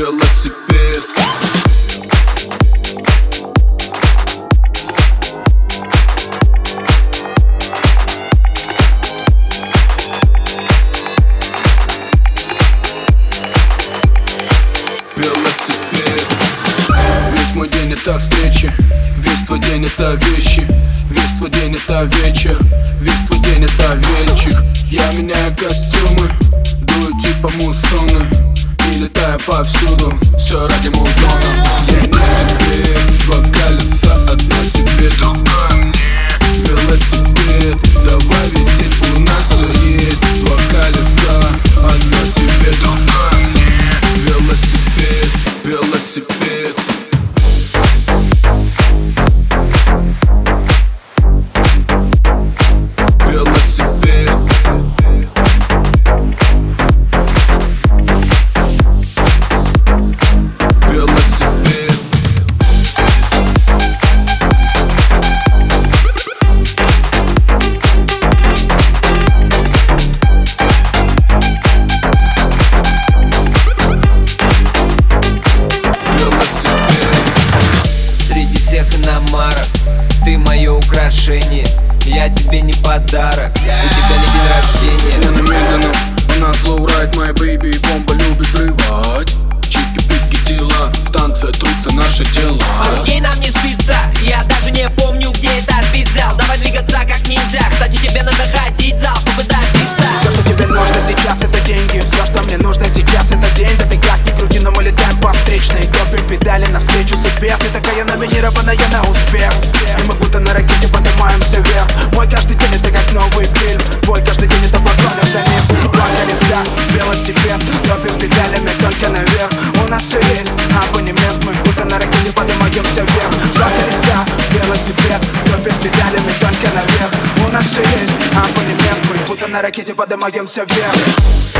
велосипед. Весь мой день это встречи Весь твой день это вещи Весь твой день это вечер Весь твой день это вечер Я меняю костюмы Дую типа мусоны. Летая повсюду, все ради музона. отношений Я тебе не подарок, у тебя не день рождения. Она медленно, она slow ride, моя baby бомба любит взрывать Чики-пики тела, в танце трутся наши тела. А нам не спится, я даже не помню где этот бит взял. Давай двигаться движемся вверх. Два колеса, велосипед. Топит педалями только наверх. У нас же есть абонемент Мы будто на ракете поднимаемся вверх.